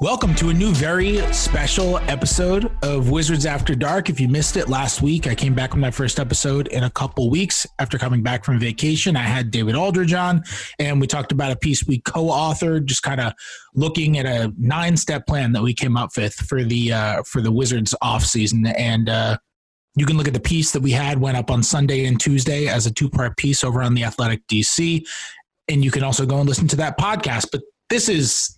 Welcome to a new, very special episode of Wizards After Dark. If you missed it last week, I came back with my first episode in a couple weeks after coming back from vacation. I had David Aldridge on, and we talked about a piece we co-authored, just kind of looking at a nine-step plan that we came up with for the uh, for the Wizards off season. And uh, you can look at the piece that we had went up on Sunday and Tuesday as a two-part piece over on the Athletic DC, and you can also go and listen to that podcast. But this is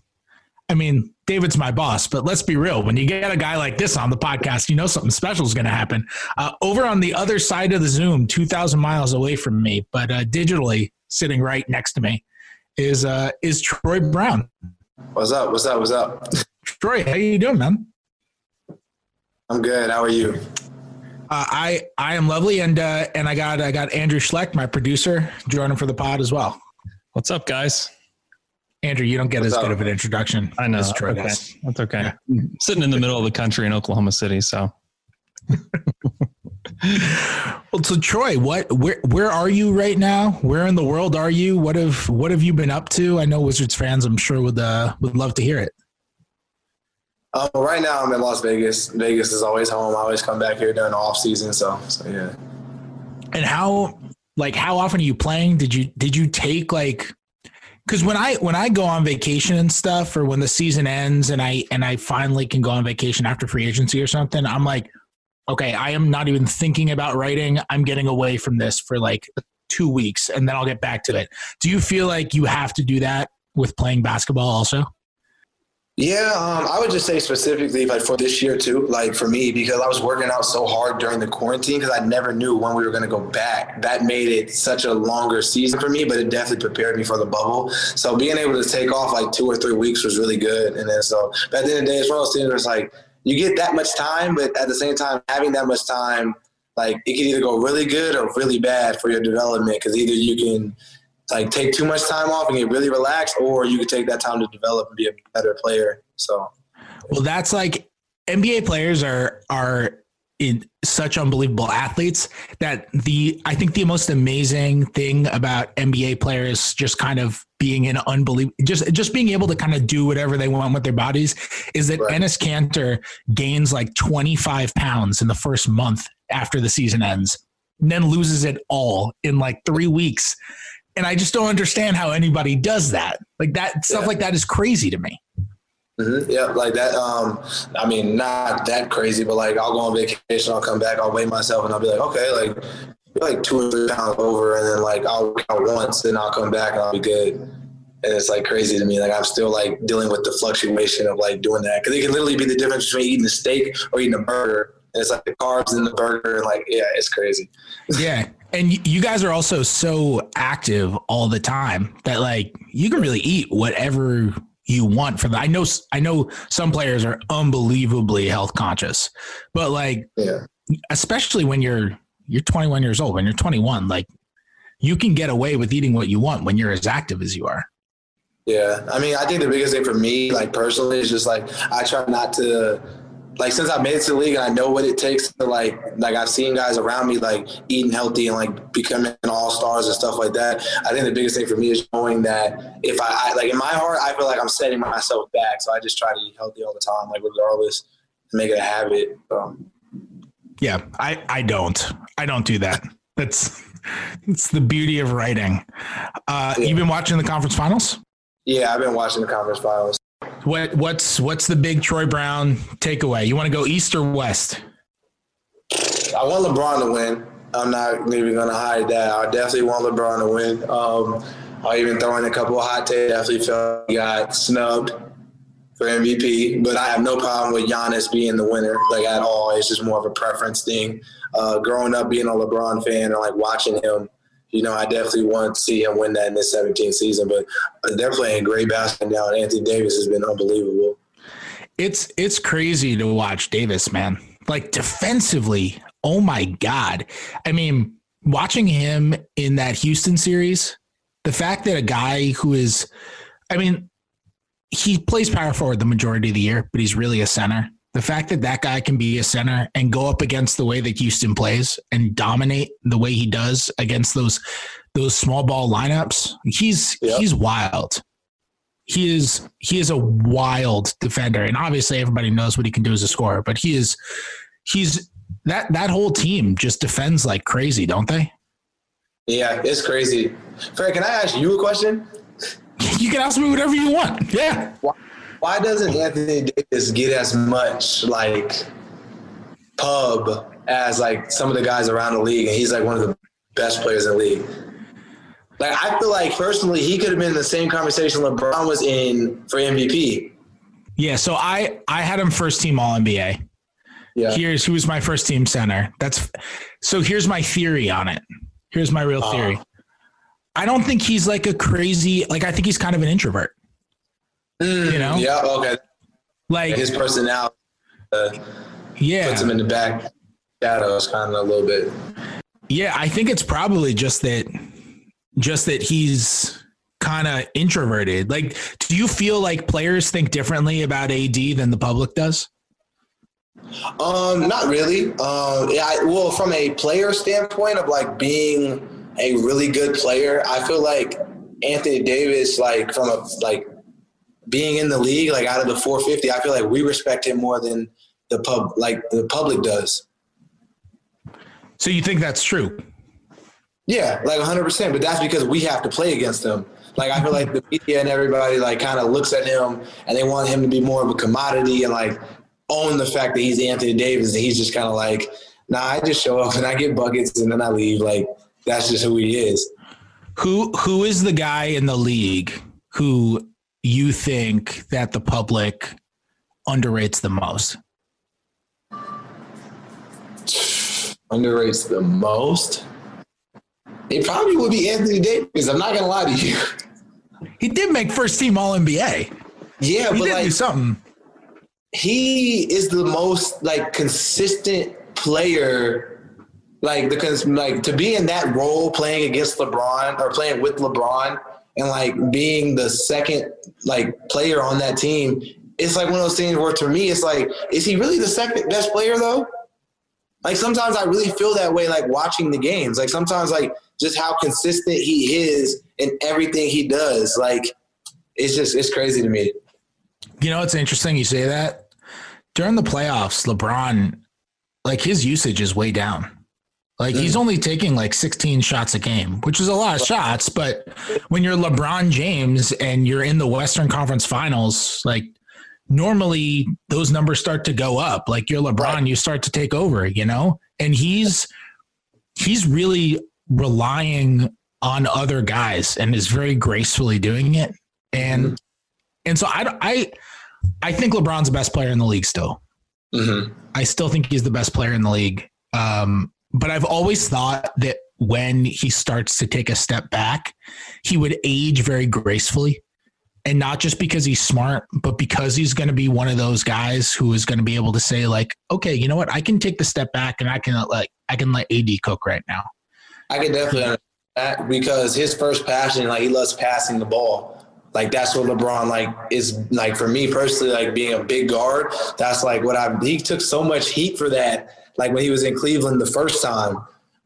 I mean, David's my boss, but let's be real. When you get a guy like this on the podcast, you know something special is going to happen. Uh, over on the other side of the Zoom, 2,000 miles away from me, but uh, digitally sitting right next to me, is uh, is Troy Brown. What's up? What's up? What's up? Troy, how you doing, man? I'm good. How are you? Uh, I I am lovely, and uh, and I got I got Andrew Schleck, my producer, joining for the pod as well. What's up, guys? Andrew, you don't get What's as up? good of an introduction. I know. As Troy okay. Does. That's okay. Yeah. Sitting in the middle of the country in Oklahoma City, so. well, so Troy, what where where are you right now? Where in the world are you? What have what have you been up to? I know Wizards fans, I'm sure would uh, would love to hear it. Uh, right now, I'm in Las Vegas. Vegas is always home. I always come back here during the off season. So, so yeah. And how like how often are you playing? Did you did you take like because when I when I go on vacation and stuff, or when the season ends and I and I finally can go on vacation after free agency or something, I'm like, okay, I am not even thinking about writing. I'm getting away from this for like two weeks, and then I'll get back to it. Do you feel like you have to do that with playing basketball also? Yeah, um, I would just say specifically like for this year too, like for me because I was working out so hard during the quarantine because I never knew when we were going to go back. That made it such a longer season for me, but it definitely prepared me for the bubble. So being able to take off like two or three weeks was really good. And then so, at the end of the day, it's one of those things where it's like you get that much time, but at the same time, having that much time, like it can either go really good or really bad for your development because either you can like take too much time off and get really relaxed, or you could take that time to develop and be a better player. So, well, that's like NBA players are are in such unbelievable athletes that the I think the most amazing thing about NBA players just kind of being an unbelievable just just being able to kind of do whatever they want with their bodies is that right. Enes Kanter gains like 25 pounds in the first month after the season ends and then loses it all in like 3 weeks and I just don't understand how anybody does that. Like that stuff yeah. like that is crazy to me. Mm-hmm. Yeah, like that. Um, I mean, not that crazy, but like I'll go on vacation, I'll come back, I'll weigh myself, and I'll be like, okay, like like two or three pounds over, and then like I'll count once, and I'll come back and I'll be good. And it's like crazy to me. Like I'm still like dealing with the fluctuation of like doing that because it can literally be the difference between eating a steak or eating a burger. It's like the carbs in the burger, and like yeah, it's crazy. Yeah, and you guys are also so active all the time that like you can really eat whatever you want from that. I know I know some players are unbelievably health conscious, but like yeah. especially when you're you're 21 years old, when you're 21, like you can get away with eating what you want when you're as active as you are. Yeah. I mean, I think the biggest thing for me, like personally, is just like I try not to like since I made it to the league and I know what it takes to like like I've seen guys around me like eating healthy and like becoming all stars and stuff like that. I think the biggest thing for me is knowing that if I, I, like in my heart I feel like I'm setting myself back. So I just try to eat healthy all the time, like regardless, make it a habit. Um, yeah, I I don't I don't do that. That's it's the beauty of writing. Uh, yeah. You've been watching the conference finals. Yeah, I've been watching the conference finals. What what's what's the big Troy Brown takeaway? You want to go east or west? I want LeBron to win. I'm not even going to hide that. I definitely want LeBron to win. Um, I'll even throw in a couple of hot takes. Definitely felt he got snubbed for MVP, but I have no problem with Giannis being the winner, like at all. It's just more of a preference thing. Uh, growing up being a LeBron fan and like watching him you know, I definitely want to see him win that in this 17th season. But they're playing great basketball now, and Anthony Davis has been unbelievable. It's it's crazy to watch Davis, man. Like defensively, oh my god! I mean, watching him in that Houston series, the fact that a guy who is, I mean, he plays power forward the majority of the year, but he's really a center the fact that that guy can be a center and go up against the way that Houston plays and dominate the way he does against those those small ball lineups, he's yep. he's wild. he is he is a wild defender, and obviously everybody knows what he can do as a scorer. But he is he's that that whole team just defends like crazy, don't they? Yeah, it's crazy. Fred, can I ask you a question? You can ask me whatever you want. Yeah. Why, why doesn't Anthony Davis get as much like pub as like some of the guys around the league, and he's like one of the best players in the league? Like I feel like personally, he could have been in the same conversation LeBron was in for MVP. Yeah. So I I had him first team All NBA. Yeah. Here's who was my first team center. That's so. Here's my theory on it. Here's my real Uh-huh. theory. I don't think he's like a crazy. Like I think he's kind of an introvert. Mm, You know? Yeah. Okay. Like His personality uh, yeah, puts him in the back shadows, kind of a little bit. yeah. I think it's probably just that, just that he's kind of introverted. Like, do you feel like players think differently about AD than the public does? Um, not really. Um, yeah, I, well, from a player standpoint of like being a really good player, I feel like Anthony Davis, like from a like being in the league, like out of the 450, I feel like we respect him more than the pub, like the public does. So you think that's true? Yeah, like 100. percent But that's because we have to play against him. Like I feel like the media and everybody like kind of looks at him and they want him to be more of a commodity and like own the fact that he's Anthony Davis and he's just kind of like, nah, I just show up and I get buckets and then I leave. Like that's just who he is. Who who is the guy in the league who you think that the public underrates the most? Underrates the most. It probably would be Anthony Davis. I'm not gonna lie to you. He did make first team All NBA. Yeah, He but did like do something. he is the most like consistent player like the cons- like to be in that role playing against LeBron or playing with LeBron and like being the second like player on that team it's like one of those things where to me it's like is he really the second best player though like sometimes I really feel that way like watching the games like sometimes like just how consistent he is in everything he does like it's just it's crazy to me You know, it's interesting you say that. During the playoffs, LeBron, like his usage is way down. Like he's only taking like 16 shots a game, which is a lot of shots. But when you're LeBron James and you're in the Western Conference Finals, like normally those numbers start to go up. Like you're LeBron, Right. you start to take over, you know? And he's he's really relying on other guys and is very gracefully doing it. And and so I I I think LeBron's the best player in the league still. mm-hmm. I still think he's the best player in the league. Um, but I've always thought that when he starts to take a step back, he would age very gracefully. And not just because he's smart, but because he's going to be one of those guys who is going to be able to say, like, okay, you know what? I can take the step back and I can like I can let AD cook right now. I can definitely understand that because his first passion, like he loves passing the ball. Like that's what LeBron like is like for me personally, like being a big guard. That's like what I he took so much heat for that. Like when he was in Cleveland the first time,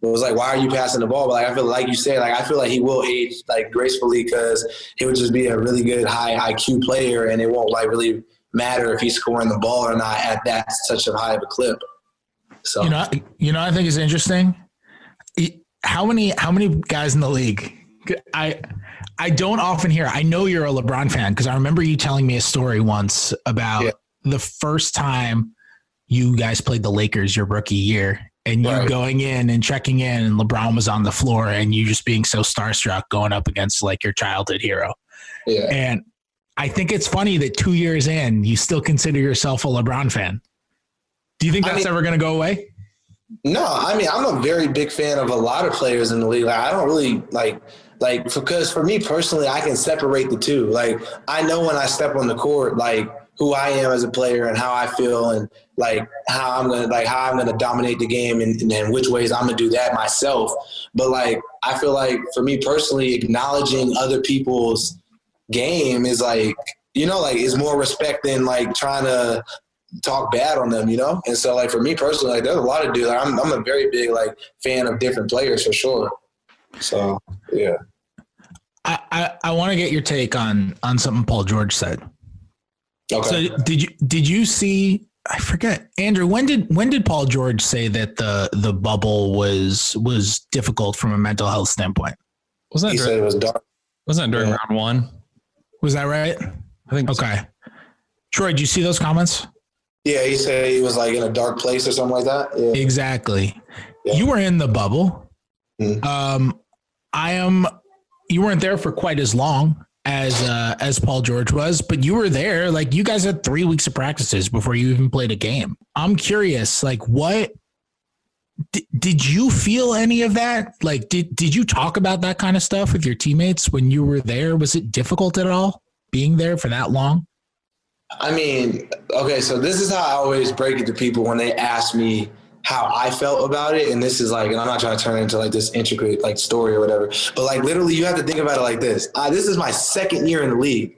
it was like, why are you passing the ball? But like I feel like you said, like I feel like he will age like gracefully because he would just be a really good high IQ player, and it won't like really matter if he's scoring the ball or not at that such a high of a clip. So You know, you know, I think is interesting. How many how many guys in the league? I I don't often hear. I know you're a LeBron fan because I remember you telling me a story once about Yeah. the first time you guys played the Lakers your rookie year, and you Right. going in and checking in, and LeBron was on the floor, and you just being so starstruck going up against like your childhood hero. yeah. And I think it's funny that two years in, you still consider yourself a LeBron fan. Do you think I that's mean- ever going to go away? No, I mean I'm a very big fan of a lot of players in the league. Like I don't really like like because for me personally, I can separate the two. Like I know when I step on the court, like who I am as a player and how I feel and like how I'm gonna like how I'm gonna dominate the game and, and then which ways I'm gonna do that myself. But like I feel like for me personally, acknowledging other people's game is like you know like is more respect than like trying to talk bad on them, you know? And so like for me personally, like there's a lot of dudes. Like, I'm I'm a very big like fan of different players for sure. So yeah. I, I, I want to get your take on on something Paul George said. Okay. So did you did you see? I forget, Andrew. When did when did Paul George say that the the bubble was was difficult from a mental health standpoint? Was that he during, said it was dark. wasn't that during Yeah. round one? Was that right? I think. Okay. Troy, do you see those comments? Yeah, he said he was like in a dark place or something like that. Yeah. Exactly. Yeah. You were in the bubble. Mhm. Um, I am. You weren't there for quite as long as uh, as Paul George was, but you were there. Like you guys had three weeks of practices before you even played a game. I'm curious, like what did, did you feel any of that? Like did did you talk about that kind of stuff with your teammates when you were there? Was it difficult at all being there for that long? I mean, okay, so this is how I always break it to people when they ask me how I felt about it. And this is like, and I'm not trying to turn it into like this intricate like story or whatever, but like literally you have to think about it like this. Uh, this is my second year in the league.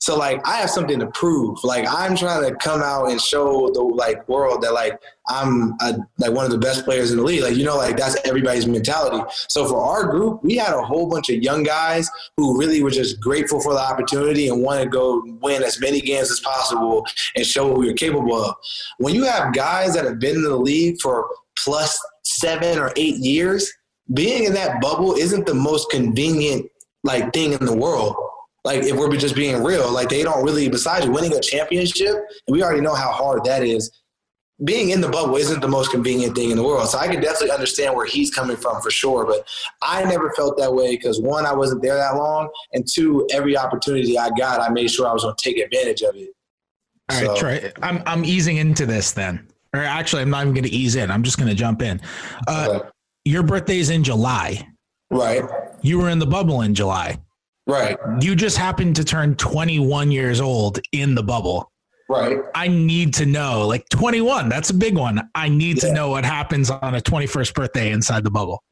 So like I have something to prove. Like I'm trying to come out and show the like world that like I'm a, like one of the best players in the league. Like you know, like that's everybody's mentality. So for our group, we had a whole bunch of young guys who really were just grateful for the opportunity and want to go win as many games as possible and show what we were capable of. When you have guys that have been in the league for plus seven or eight years, being in that bubble isn't the most convenient like thing in the world. Like if we're just being real, like they don't really. Besides winning a championship, and we already know how hard that is. Being in the bubble isn't the most convenient thing in the world. So I can definitely understand where he's coming from for sure. But I never felt that way because one, I wasn't there that long, and two, every opportunity I got, I made sure I was going to take advantage of it. All right, So- Troy. I'm I'm easing into this then. Or actually, I'm not even going to ease in. I'm just going to jump in. Uh, Okay. your birthday's in July. Right, You were in the bubble in July. Right, You just happened to turn 21 years old in the bubble. right. I need to know, like 21, that's a big one. I need to know what happens on a 21st birthday inside the bubble.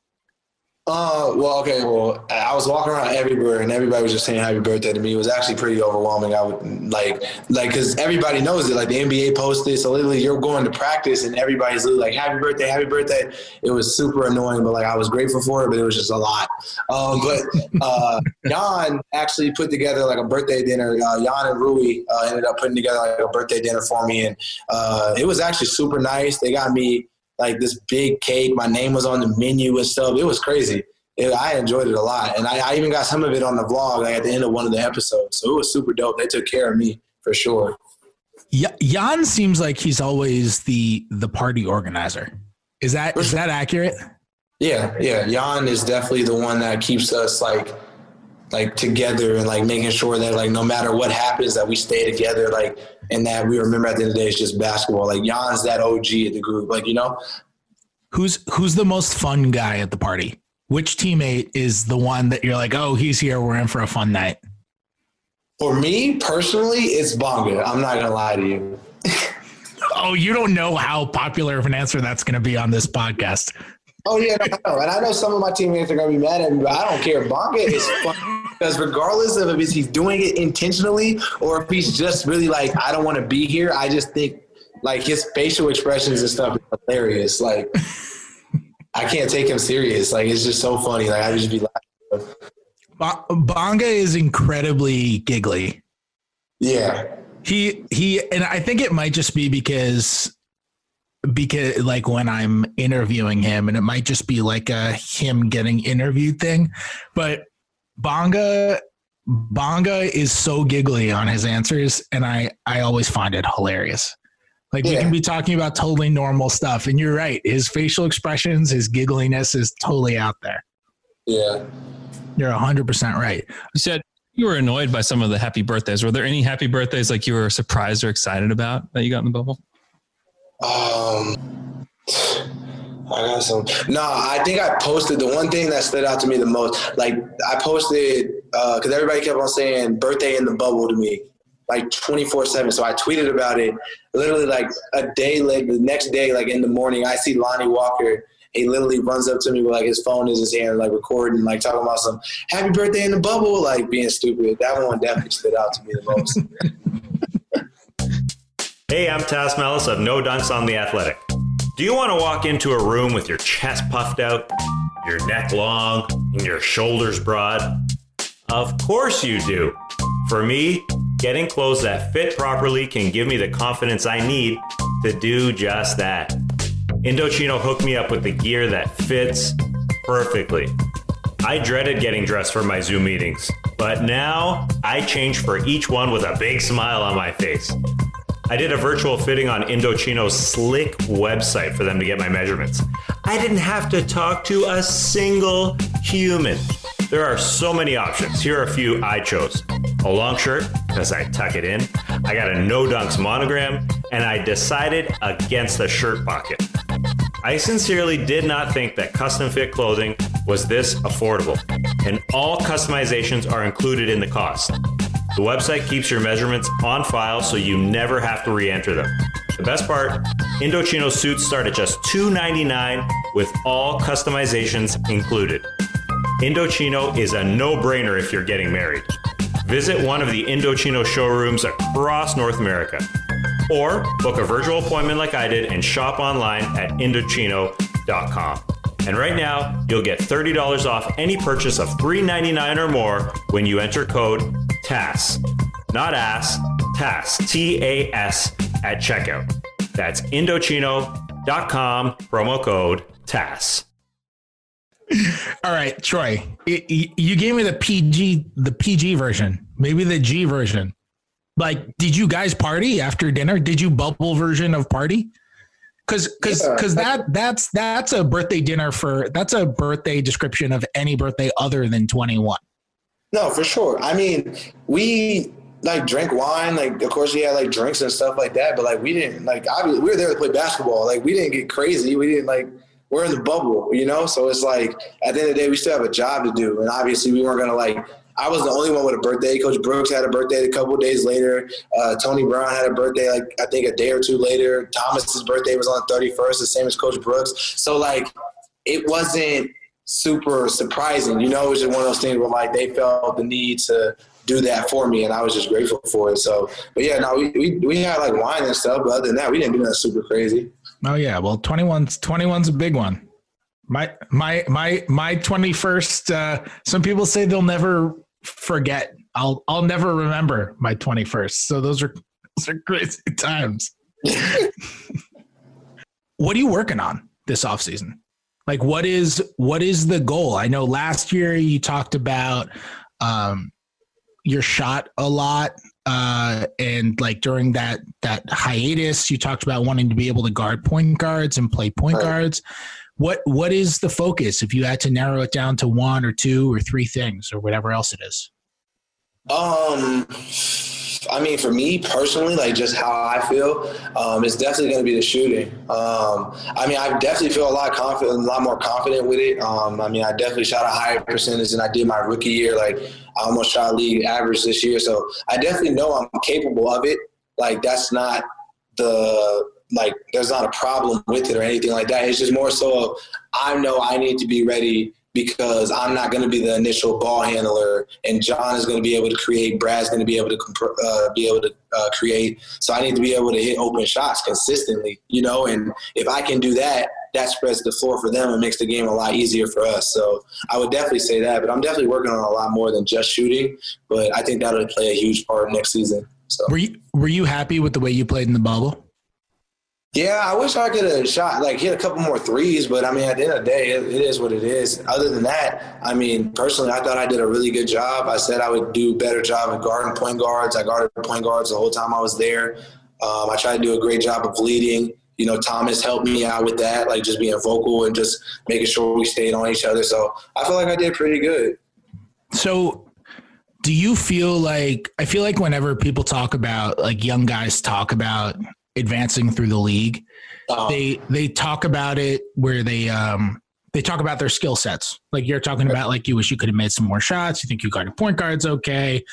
Uh, well, okay. Well, I was walking around everywhere, and everybody was just saying happy birthday to me. It was actually pretty overwhelming. I would like, like, because everybody knows it. Like the NBA posted, so literally you're going to practice, and everybody's like happy birthday, happy birthday. It was super annoying, but like I was grateful for it, but it was just a lot. Um, but uh, Ian actually put together like a birthday dinner. Uh, Ian and Rui uh, ended up putting together like a birthday dinner for me, and uh, it was actually super nice. They got me like this big cake. My name was on the menu and stuff. It was crazy. It, I enjoyed it a lot, and I, I even got some of it on the vlog like, at the end of one of the episodes. So it was super dope. They took care of me for sure. Ja- Ian seems like he's always the the party organizer. Is that is that accurate? Yeah, yeah. Ian is definitely the one that keeps us like like together and like making sure that like no matter what happens that we stay together like and that we remember at the end of the day it's just basketball. Like Ian's that OG at the group. Like, you know? Who's who's the most fun guy at the party? Which teammate is the one that you're like, oh, he's here, we're in for a fun night? For me personally, it's Bonga. I'm not gonna lie to you. Oh, you don't know how popular of an answer that's going to be on this podcast. Oh yeah, no, I know. and I know some of my teammates are gonna be mad at me, but I don't care. Bonga is fun because regardless of if he's doing it intentionally or if he's just really like, I don't want to be here. I just think like his facial expressions and stuff is hilarious. Like I can't take him serious. Like it's just so funny. Like I just be laughing. Bonga is incredibly giggly. Yeah, He he, and I think it might just be because because like when I'm interviewing him, and it might just be like a him getting interviewed thing, but Bonga Bonga is so giggly on his answers, and I I always find it hilarious. Like we can be talking about totally normal stuff, and you're right. His facial expressions, his giggliness is totally out there. yeah. You're 100% right. You said you were annoyed by some of the happy birthdays. Were there any happy birthdays like you were surprised or excited about that you got in the bubble? Um, I got some. No, I think I posted the one thing that stood out to me the most. Like I posted because everybody kept on saying "birthday in the bubble" to me, like twenty four seven. So I tweeted about it. Literally, like a day like the next day, like in the morning, I see Lonnie Walker. He literally runs up to me with like his phone in his hand, like recording, like talking about some "Happy birthday in the bubble," like being stupid. That one definitely stood out to me the most. Hey, I'm Tas Melas of No Dunks on the Athletic. Do you want to walk into a room with your chest puffed out, your neck long, and your shoulders broad? Of course you do. For me, getting clothes that fit properly can give me the confidence I need to do just that. Indochino hooked me up with the gear that fits perfectly. I dreaded getting dressed for my Zoom meetings, but now I change for each one with a big smile on my face. I did a virtual fitting on Indochino's slick website for them to get my measurements. I didn't have to talk to a single human. There are so many options. Here are a few I chose a long shirt, because I tuck it in. I got a no dunks monogram, and I decided against the shirt pocket. I sincerely did not think that custom fit clothing was this affordable, and all customizations are included in the cost. The website keeps your measurements on file so you never have to re enter them. The best part Indochino suits start at just $2.99 with all customizations included. Indochino is a no brainer if you're getting married. Visit one of the Indochino showrooms across North America. Or book a virtual appointment like I did and shop online at Indochino.com. And right now, you'll get $30 off any purchase of $3.99 or more when you enter code TAS. Not ass, TAS, T A S, at checkout. That's Indochino.com, promo code TAS. All right, Troy, it, you gave me the PG, the PG version, maybe the G version. Like, did you guys party after dinner? Did you bubble version of party? Because because Yeah. because that that's that's a birthday dinner for that's a birthday description of any birthday other than twenty one. No, for sure. I mean, we like drink wine. Like, of course, we had like drinks and stuff like that. But like, we didn't like. Obviously, we were there to play basketball. Like, we didn't get crazy. We didn't like. We're in the bubble, you know. So it's like at the end of the day, we still have a job to do. And obviously, we weren't gonna like. I was the only one with a birthday. Coach Brooks had a birthday a couple days later. Uh, Tony Brown had a birthday like I think a day or two later. Thomas's birthday was on the thirty first, the same as Coach Brooks. So like, it wasn't super surprising. You know, it was just one of those things where like they felt the need to do that for me, and I was just grateful for it. So, but yeah, no, we we, we had like wine and stuff, but other than that, we didn't do nothing super crazy. Oh yeah, well 21's 21's a big one. My my my my 21st uh some people say they'll never forget. I'll I'll never remember my 21st. So those are those are crazy times. what are you working on this off season? Like what is what is the goal? I know last year you talked about um your shot a lot uh, and like during that that hiatus, you talked about wanting to be able to guard point guards and play point Right. guards. What what is the focus if you had to narrow it down to one or two or three things or whatever else it is? Um, I mean, for me personally, like just how I feel, um, it's definitely going to be the shooting. Um, I mean, I definitely feel a lot confident, a lot more confident with it. Um, I mean, I definitely shot a higher percentage than I did my rookie year. Like, I almost shot league average this year, so I definitely know I'm capable of it. Like, that's not the like. There's not a problem with it or anything like that. It's just more so I know I need to be ready because I'm not going to be the initial ball handler, and John is going to be able to create. Brad's going to be able to uh, be able to uh, create. So I need to be able to hit open shots consistently, you know. And if I can do that, that spreads the floor for them and makes the game a lot easier for us. So I would definitely say that. But I'm definitely working on a lot more than just shooting. But I think that'll play a huge part next season. So. Were you were you happy with the way you played in the bubble? Yeah, I wish I could have shot like hit a couple more threes, but I mean, at the end of the day, it, it is what it is. Other than that, I mean, personally, I thought I did a really good job. I said I would do a better job of guarding point guards. I guarded point guards the whole time I was there. Um, I tried to do a great job of leading. You know, Thomas helped me out with that, like just being vocal and just making sure we stayed on each other. So I feel like I did pretty good. So do you feel like I feel like whenever people talk about like young guys talk about advancing through the league, Um, they they talk about it where they um they talk about their skill sets. Like you're talking about like you wish you could have made some more shots, you think you guarded point guards okay,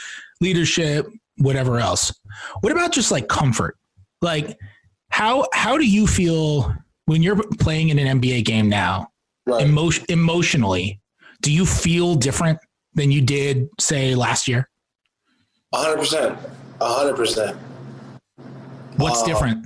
leadership, whatever else. What about just like comfort? Like how how do you feel when you're playing in an NBA game now? right. Emotion emotionally, do you feel different than you did say last year? hundred percent, hundred percent. What's Uh, different?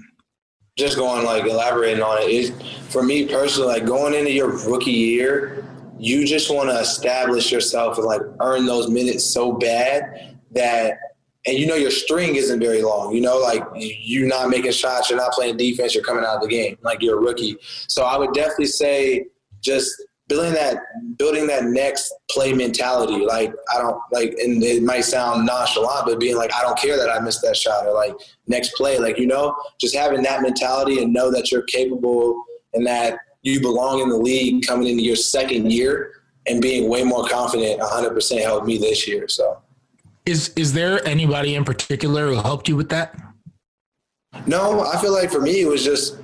just going like elaborating on it, it for me personally like going into your rookie year you just want to establish yourself and like earn those minutes so bad that and you know your string isn't very long. You know, like you're not making shots, you're not playing defense, you're coming out of the game like you're a rookie. So I would definitely say just building that building that next play mentality. Like I don't like, and it might sound nonchalant, but being like I don't care that I missed that shot or like next play. Like you know, just having that mentality and know that you're capable and that you belong in the league coming into your second year and being way more confident 100% helped me this year. So. Is is there anybody in particular who helped you with that? No, I feel like for me it was just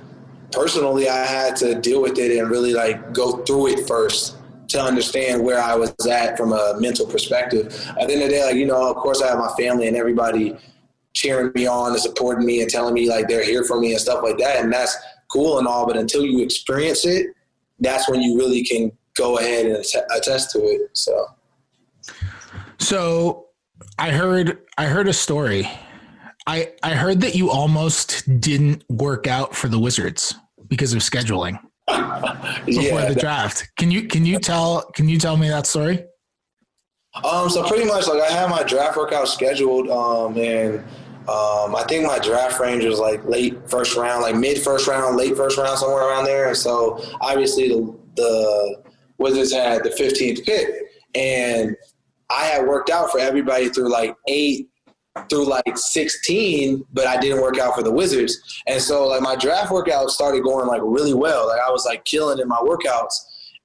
personally I had to deal with it and really like go through it first to understand where I was at from a mental perspective. At the end of the day, like you know, of course I have my family and everybody cheering me on and supporting me and telling me like they're here for me and stuff like that, and that's cool and all. But until you experience it, that's when you really can go ahead and attest to it. So. So I heard I heard a story. I I heard that you almost didn't work out for the Wizards because of scheduling before yeah, the draft. Can you can you tell can you tell me that story? Um, so pretty much like I had my draft workout scheduled, um, and um, I think my draft range was like late first round, like mid first round, late first round, somewhere around there. And so obviously the, the Wizards had the 15th pick, and I had worked out for everybody through like eight through like 16, but I didn't work out for the Wizards. And so like my draft workout started going like really well. Like I was like killing in my workouts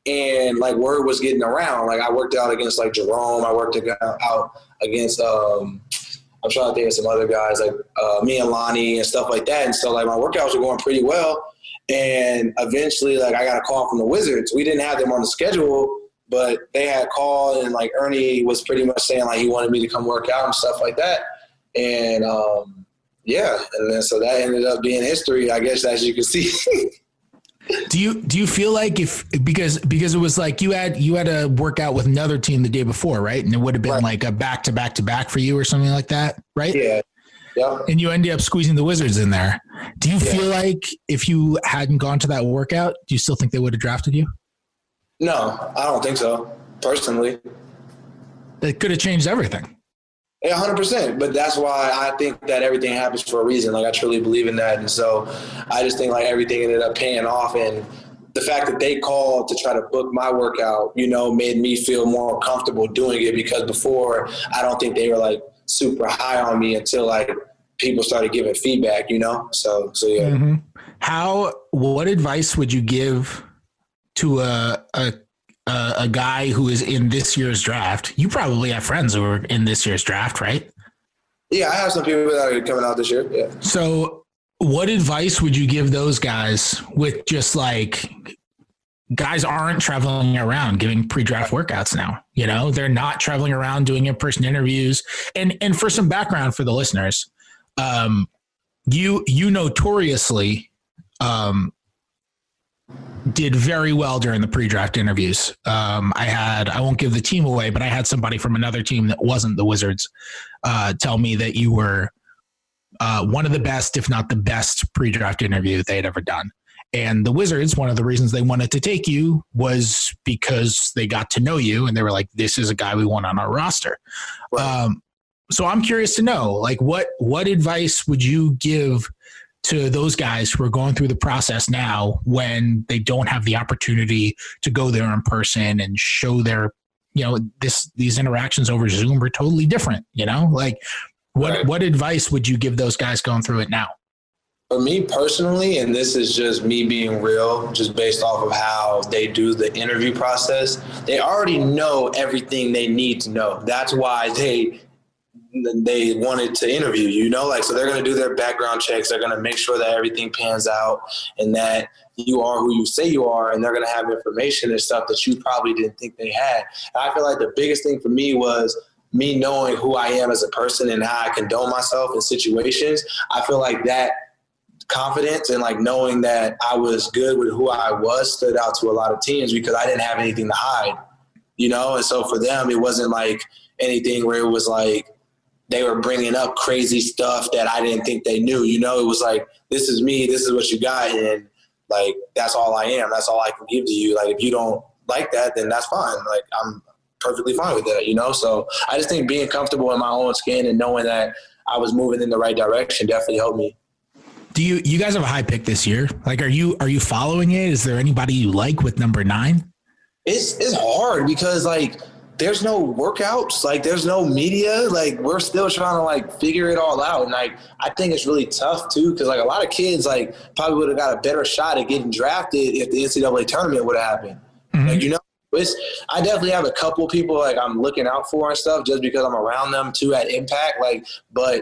and like word was getting around. Like I worked out against like Jerome. I worked out against, um, I'm trying to think of some other guys like uh, me and Lonnie and stuff like that. And so like my workouts were going pretty well. And eventually like I got a call from the Wizards. We didn't have them on the schedule but they had called and like Ernie was pretty much saying like he wanted me to come work out and stuff like that. And um, yeah, and then so that ended up being history, I guess, as you can see. do you do you feel like if because because it was like you had you had a workout with another team the day before, right? And it would have been right. like a back to back to back for you or something like that, right? Yeah. Yeah. And you ended up squeezing the Wizards in there. Do you yeah. feel like if you hadn't gone to that workout, do you still think they would have drafted you? No, I don't think so. Personally, it could have changed everything. Hundred percent. But that's why I think that everything happens for a reason. Like I truly believe in that, and so I just think like everything ended up paying off, and the fact that they called to try to book my workout, you know, made me feel more comfortable doing it because before I don't think they were like super high on me until like people started giving feedback, you know. So so yeah. Mm-hmm. How? What advice would you give to a, a a guy who is in this year's draft. You probably have friends who are in this year's draft, right? Yeah, I have some people that are coming out this year. Yeah. So, what advice would you give those guys with just like guys aren't traveling around giving pre-draft workouts now? You know, they're not traveling around doing in-person interviews. And and for some background for the listeners, um, you you notoriously um, did very well during the pre-draft interviews. Um, I had I won't give the team away, but I had somebody from another team that wasn't the Wizards uh, tell me that you were uh, one of the best, if not the best, pre-draft interview they had ever done. And the Wizards, one of the reasons they wanted to take you was because they got to know you, and they were like, "This is a guy we want on our roster." Right. Um, so I'm curious to know, like, what what advice would you give? To those guys who are going through the process now when they don't have the opportunity to go there in person and show their you know this these interactions over zoom are totally different you know? Like what right. what advice would you give those guys going through it now? For me personally and this is just me being real just based off of how they do the interview process they already know everything they need to know. That's why they they wanted to interview you, know, like so they're going to do their background checks. They're going to make sure that everything pans out and that you are who you say you are, and they're going to have information and stuff that you probably didn't think they had. And I feel like the biggest thing for me was me knowing who I am as a person and how I condone myself in situations. I feel like that confidence and like knowing that I was good with who I was stood out to a lot of teams because I didn't have anything to hide, you know. And so for them, it wasn't like anything where it was like they were bringing up crazy stuff that I didn't think they knew. You know, it was like, this is me, this is what you got, and like that's all I am. That's all I can give to you. Like if you don't like that, then that's fine. Like I'm perfectly fine with that, you know. So I just think being comfortable in my own skin and knowing that I was moving in the right direction definitely helped me. Do you you guys have a high pick this year? Like, are you are you following it? Is there anybody you like with number nine? It's it's hard because like there's no workouts, like there's no media, like we're still trying to like figure it all out, and like I think it's really tough too because like a lot of kids like probably would have got a better shot at getting drafted if the NCAA tournament would have happened. Mm-hmm. Like you know, it's I definitely have a couple people like I'm looking out for and stuff just because I'm around them too at Impact, like but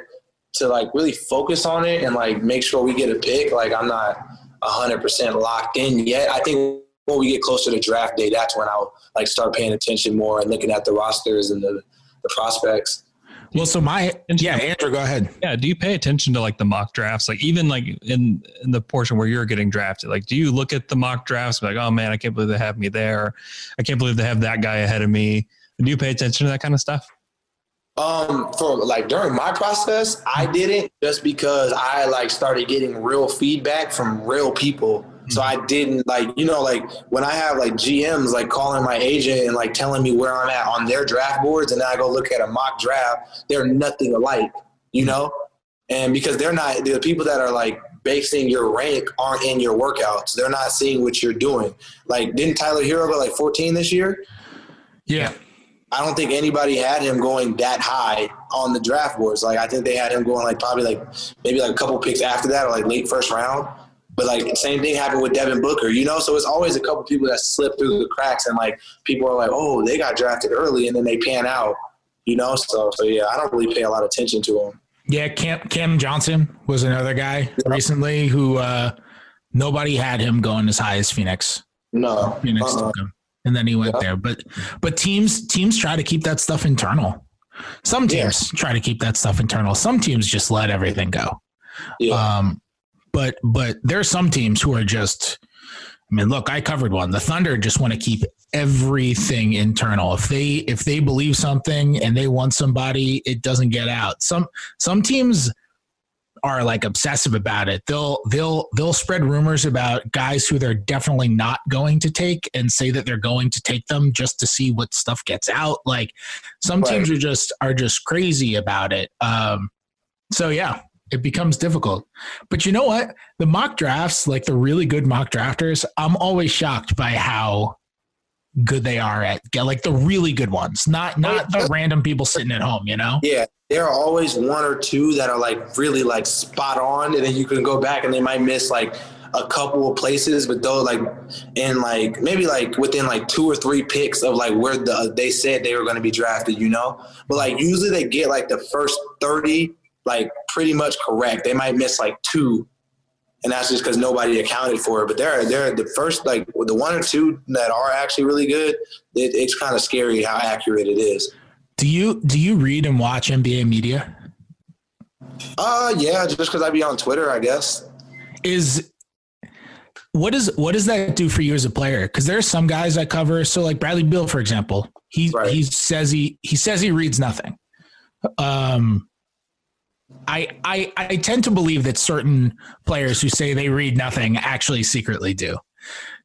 to like really focus on it and like make sure we get a pick. Like I'm not hundred percent locked in yet. I think when we get closer to draft day, that's when I'll like start paying attention more and looking at the rosters and the, the prospects. Well, so my yeah, Andrew, go ahead. Yeah, do you pay attention to like the mock drafts? Like even like in in the portion where you're getting drafted, like do you look at the mock drafts like, oh man, I can't believe they have me there. I can't believe they have that guy ahead of me. Do you pay attention to that kind of stuff? Um, for like during my process, I didn't just because I like started getting real feedback from real people. So I didn't like, you know, like when I have like GMs like calling my agent and like telling me where I'm at on their draft boards, and then I go look at a mock draft, they're nothing alike, you know? And because they're not the people that are like basing your rank aren't in your workouts. They're not seeing what you're doing. Like, didn't Tyler Herro go like 14 this year? Yeah. I don't think anybody had him going that high on the draft boards. Like I think they had him going like probably like maybe like a couple picks after that or like late first round. But like same thing happened with Devin Booker, you know. So it's always a couple people that slip through the cracks, and like people are like, oh, they got drafted early, and then they pan out, you know. So so yeah, I don't really pay a lot of attention to them. Yeah, Cam Cam Johnson was another guy yeah. recently who uh, nobody had him going as high as Phoenix. No, Phoenix uh-uh. took him and then he went yeah. there. But but teams teams try to keep that stuff internal. Some teams yeah. try to keep that stuff internal. Some teams just let everything go. Yeah. Um, but but there are some teams who are just. I mean, look, I covered one. The Thunder just want to keep everything internal. If they if they believe something and they want somebody, it doesn't get out. Some some teams are like obsessive about it. They'll they'll they'll spread rumors about guys who they're definitely not going to take and say that they're going to take them just to see what stuff gets out. Like some right. teams are just are just crazy about it. Um, so yeah, it becomes difficult. But you know what? The mock drafts, like the really good mock drafters, I'm always shocked by how good they are at like the really good ones, not oh, not the random people sitting at home, you know? Yeah. There are always one or two that are like really like spot on, and then you can go back and they might miss like a couple of places, but though like in like maybe like within like two or three picks of like where the they said they were going to be drafted, you know. But like usually they get like the first thirty like pretty much correct. They might miss like two and that's just because nobody accounted for it. But they're they're the first like the one or two that are actually really good. It, it's kind of scary how accurate it is. Do you do you read and watch NBA media? Uh yeah, just because I'd be on Twitter, I guess. Is what is what does that do for you as a player? Because there are some guys I cover. So like Bradley Beal, for example, he right. he says he he says he reads nothing. Um, I, I I tend to believe that certain players who say they read nothing actually secretly do.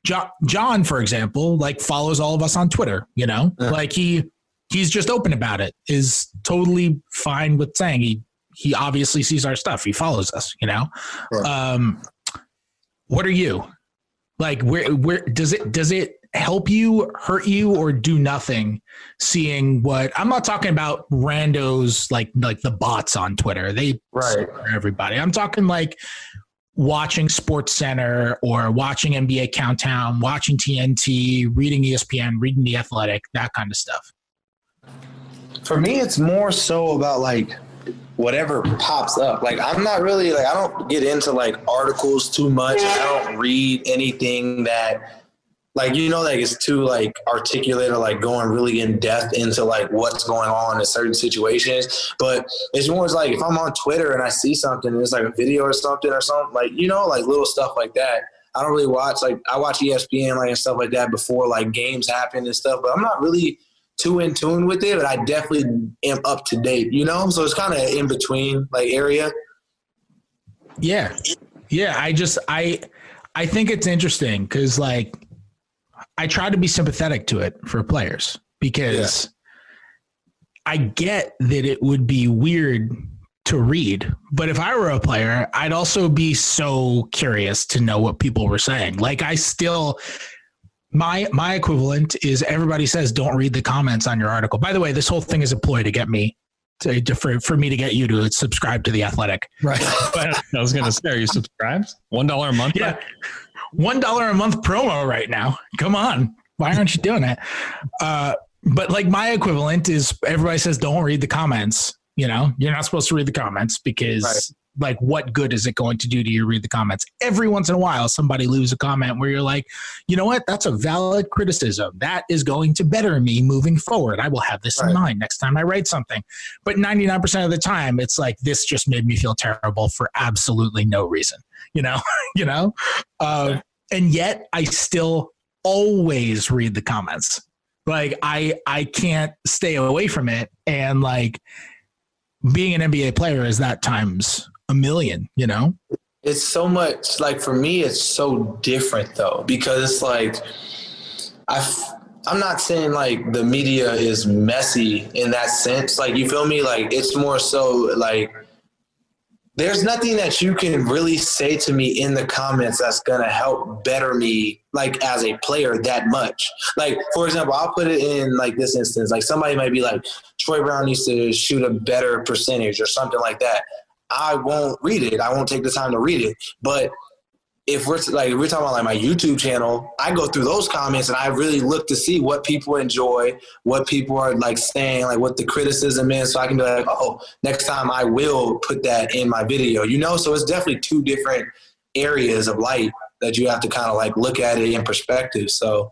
John, John for example, like follows all of us on Twitter. You know, uh-huh. like he he's just open about it. Is totally fine with saying he he obviously sees our stuff. He follows us. You know, right. um, what are you like? Where where does it does it help you, hurt you, or do nothing seeing what I'm not talking about randos like like the bots on Twitter. They right everybody. I'm talking like watching Sports Center or watching NBA Countdown, watching TNT, reading ESPN, reading The Athletic, that kind of stuff. For me, it's more so about like whatever pops up. Like I'm not really like I don't get into like articles too much. I don't read anything that like you know like it's too like articulate or like going really in depth into like what's going on in certain situations. But it's more like if i'm on twitter and i see something and it's like a video or something or something like you know like little stuff like that. I don't really watch like i watch espn like and stuff like that before like games happen and stuff but i'm not really too in tune with it but i definitely am up to date you know? So it's kind of in between like area. Yeah. Yeah i just i i think it's interesting because like I try to be sympathetic to it for players because yeah. I get that it would be weird to read. But if I were a player, I'd also be so curious to know what people were saying. Like I still my my equivalent is everybody says don't read the comments on your article. By the way, this whole thing is a ploy to get me to, to for, for me to get you to subscribe to the Athletic. Right. I was going to say, are you subscribed? One dollar a month. Yeah. One dollar a month promo right now. Come on. Why aren't you doing it? Uh, but like my equivalent is everybody says don't read the comments you know, you're not supposed to read the comments because right. like what good is it going to do to you read the comments? Every once in a while somebody leaves a comment where you're like, you know what, that's a valid criticism. That is going to better me moving forward. I will have this right. in mind next time I write something. But 99% of the time it's like this just made me feel terrible for absolutely no reason. You know, you know? Uh, and yet I still always read the comments like i i can't stay away from it and like being an NBA player is that times a million, you know? It's so much like for me, it's so different though, because it's like I I'm not saying like the media is messy in that sense. Like you feel me? Like it's more so like there's nothing that you can really say to me in the comments that's gonna help better me like as a player that much. Like for example, I'll put it in like this instance. Like somebody might be like, Troy Brown needs to shoot a better percentage or something like that. I won't read it. I won't take the time to read it. But if we're like if we're talking about like my YouTube channel, I go through those comments and I really look to see what people enjoy, what people are like saying, like what the criticism is, so I can be like, oh, next time I will put that in my video, you know. So it's definitely two different areas of light that you have to kind of like look at it in perspective. So,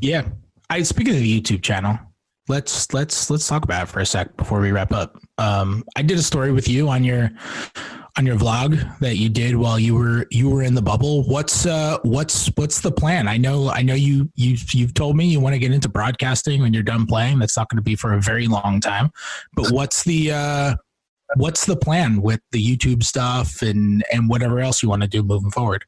yeah, I speaking of the YouTube channel, let's let's let's talk about it for a sec before we wrap up. Um, I did a story with you on your on your vlog that you did while you were you were in the bubble. What's uh what's what's the plan? I know I know you you you've told me you want to get into broadcasting when you're done playing. That's not going to be for a very long time. But what's the uh what's the plan with the YouTube stuff and and whatever else you want to do moving forward?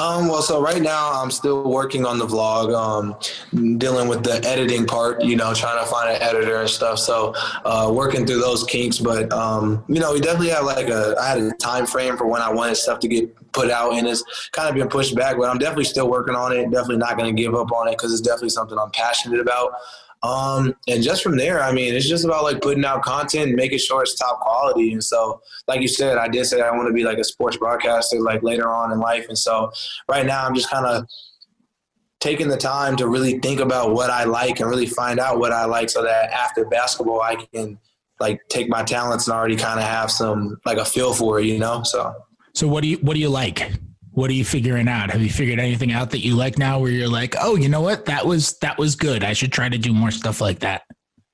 Um, well, so right now I'm still working on the vlog, um, dealing with the editing part, you know, trying to find an editor and stuff. So, uh, working through those kinks, but, um, you know, we definitely have like a, I had a time frame for when I wanted stuff to get put out and it's kind of been pushed back, but I'm definitely still working on it. Definitely not going to give up on it because it's definitely something I'm passionate about. Um, and just from there, I mean, it's just about like putting out content making sure it's top quality. And so, like you said, I did say I want to be like a sports broadcaster like later on in life. And so, right now, I'm just kind of taking the time to really think about what I like and really find out what I like so that after basketball, I can like take my talents and already kind of have some like a feel for it, you know? So, so what do you, what do you like? What are you figuring out? Have you figured anything out that you like now where you're like, oh, you know what? That was that was good. I should try to do more stuff like that.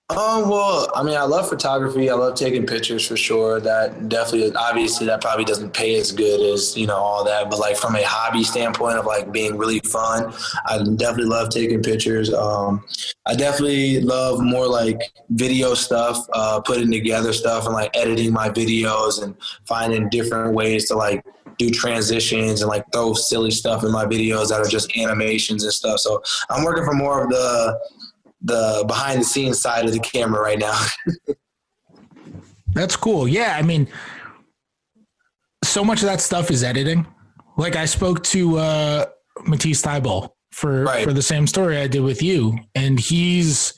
Um, well, I mean, I love photography. I love taking pictures for sure. That definitely, obviously, that probably doesn't pay as good as you know all that. But like from a hobby standpoint of like being really fun, I definitely love taking pictures. Um, I definitely love more like video stuff, uh, putting together stuff and like editing my videos and finding different ways to like do transitions and like throw silly stuff in my videos that are just animations and stuff. So I'm working for more of the the behind the scenes side of the camera right now. That's cool. Yeah, I mean, so much of that stuff is editing. Like I spoke to uh, Matisse Thybulle for right. for the same story I did with you, and he's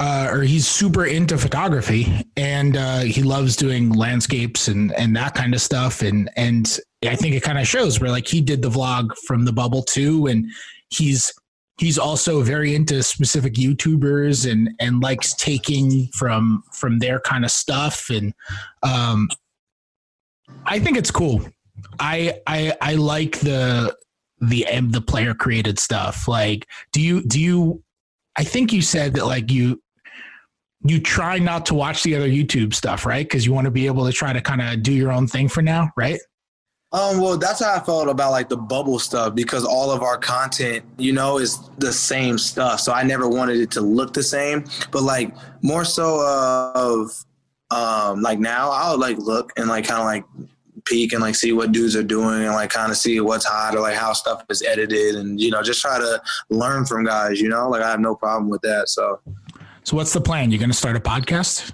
uh, or he's super into photography and uh, he loves doing landscapes and and that kind of stuff and and I think it kind of shows where like he did the vlog from the bubble too and he's he's also very into specific YouTubers and and likes taking from from their kind of stuff and um I think it's cool. I I I like the the the player created stuff. Like do you do you I think you said that like you you try not to watch the other YouTube stuff, right? Because you want to be able to try to kind of do your own thing for now, right? Um, well, that's how I felt about like the bubble stuff because all of our content, you know, is the same stuff. So I never wanted it to look the same, but like more so of um, like now, I'll like look and like kind of like peek and like see what dudes are doing and like kind of see what's hot or like how stuff is edited and you know just try to learn from guys. You know, like I have no problem with that. So, so what's the plan? You're to start a podcast?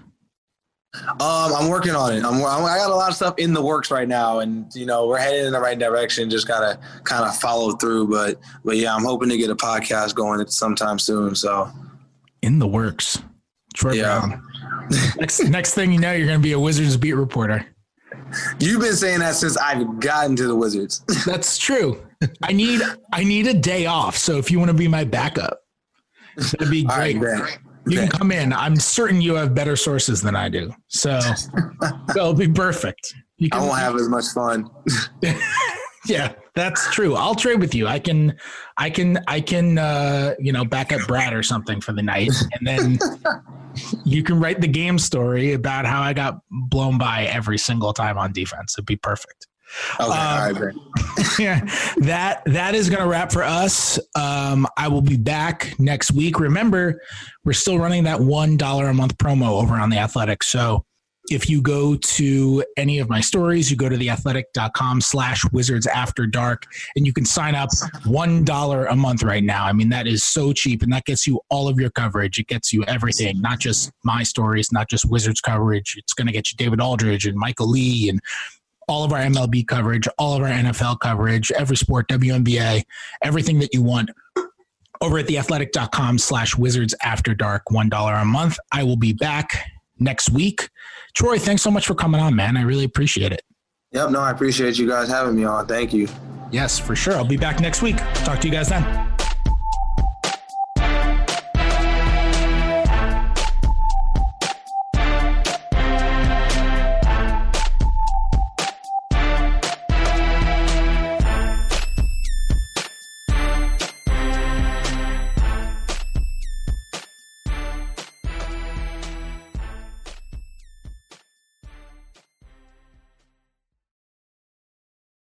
Um, I'm working on it. I'm, I'm, got a lot of stuff in the works right now, and you know we're headed in the right direction. Just gotta kind of follow through. But but yeah, I'm hoping to get a podcast going sometime soon. So in the works. Troy yeah. Brown. next next thing you know, you're gonna be a Wizards beat reporter. You've been saying that since I've gotten to the Wizards. That's true. I need I need a day off. So if you want to be my backup, that'd be great. Right, you can come in. I'm certain you have better sources than I do. So it'll be perfect. You can, I won't have as much fun. yeah, that's true. I'll trade with you. I can, I can, I can, uh, you know, back up Brad or something for the night, and then you can write the game story about how I got blown by every single time on defense. It'd be perfect. Okay, um, yeah, that that is going to wrap for us. Um, I will be back next week. Remember, we're still running that one dollar a month promo over on the Athletic. So if you go to any of my stories, you go to theathletic.com slash wizards after dark and you can sign up $1 a month right now. I mean, that is so cheap and that gets you all of your coverage. It gets you everything, not just my stories, not just wizards coverage. It's going to get you David Aldridge and Michael Lee and all of our MLB coverage, all of our NFL coverage, every sport, WNBA, everything that you want over at theathletic.com slash wizards after dark, $1 a month. I will be back next week. Troy, thanks so much for coming on, man. I really appreciate it. Yep. No, I appreciate you guys having me on. Thank you. Yes, for sure. I'll be back next week. Talk to you guys then.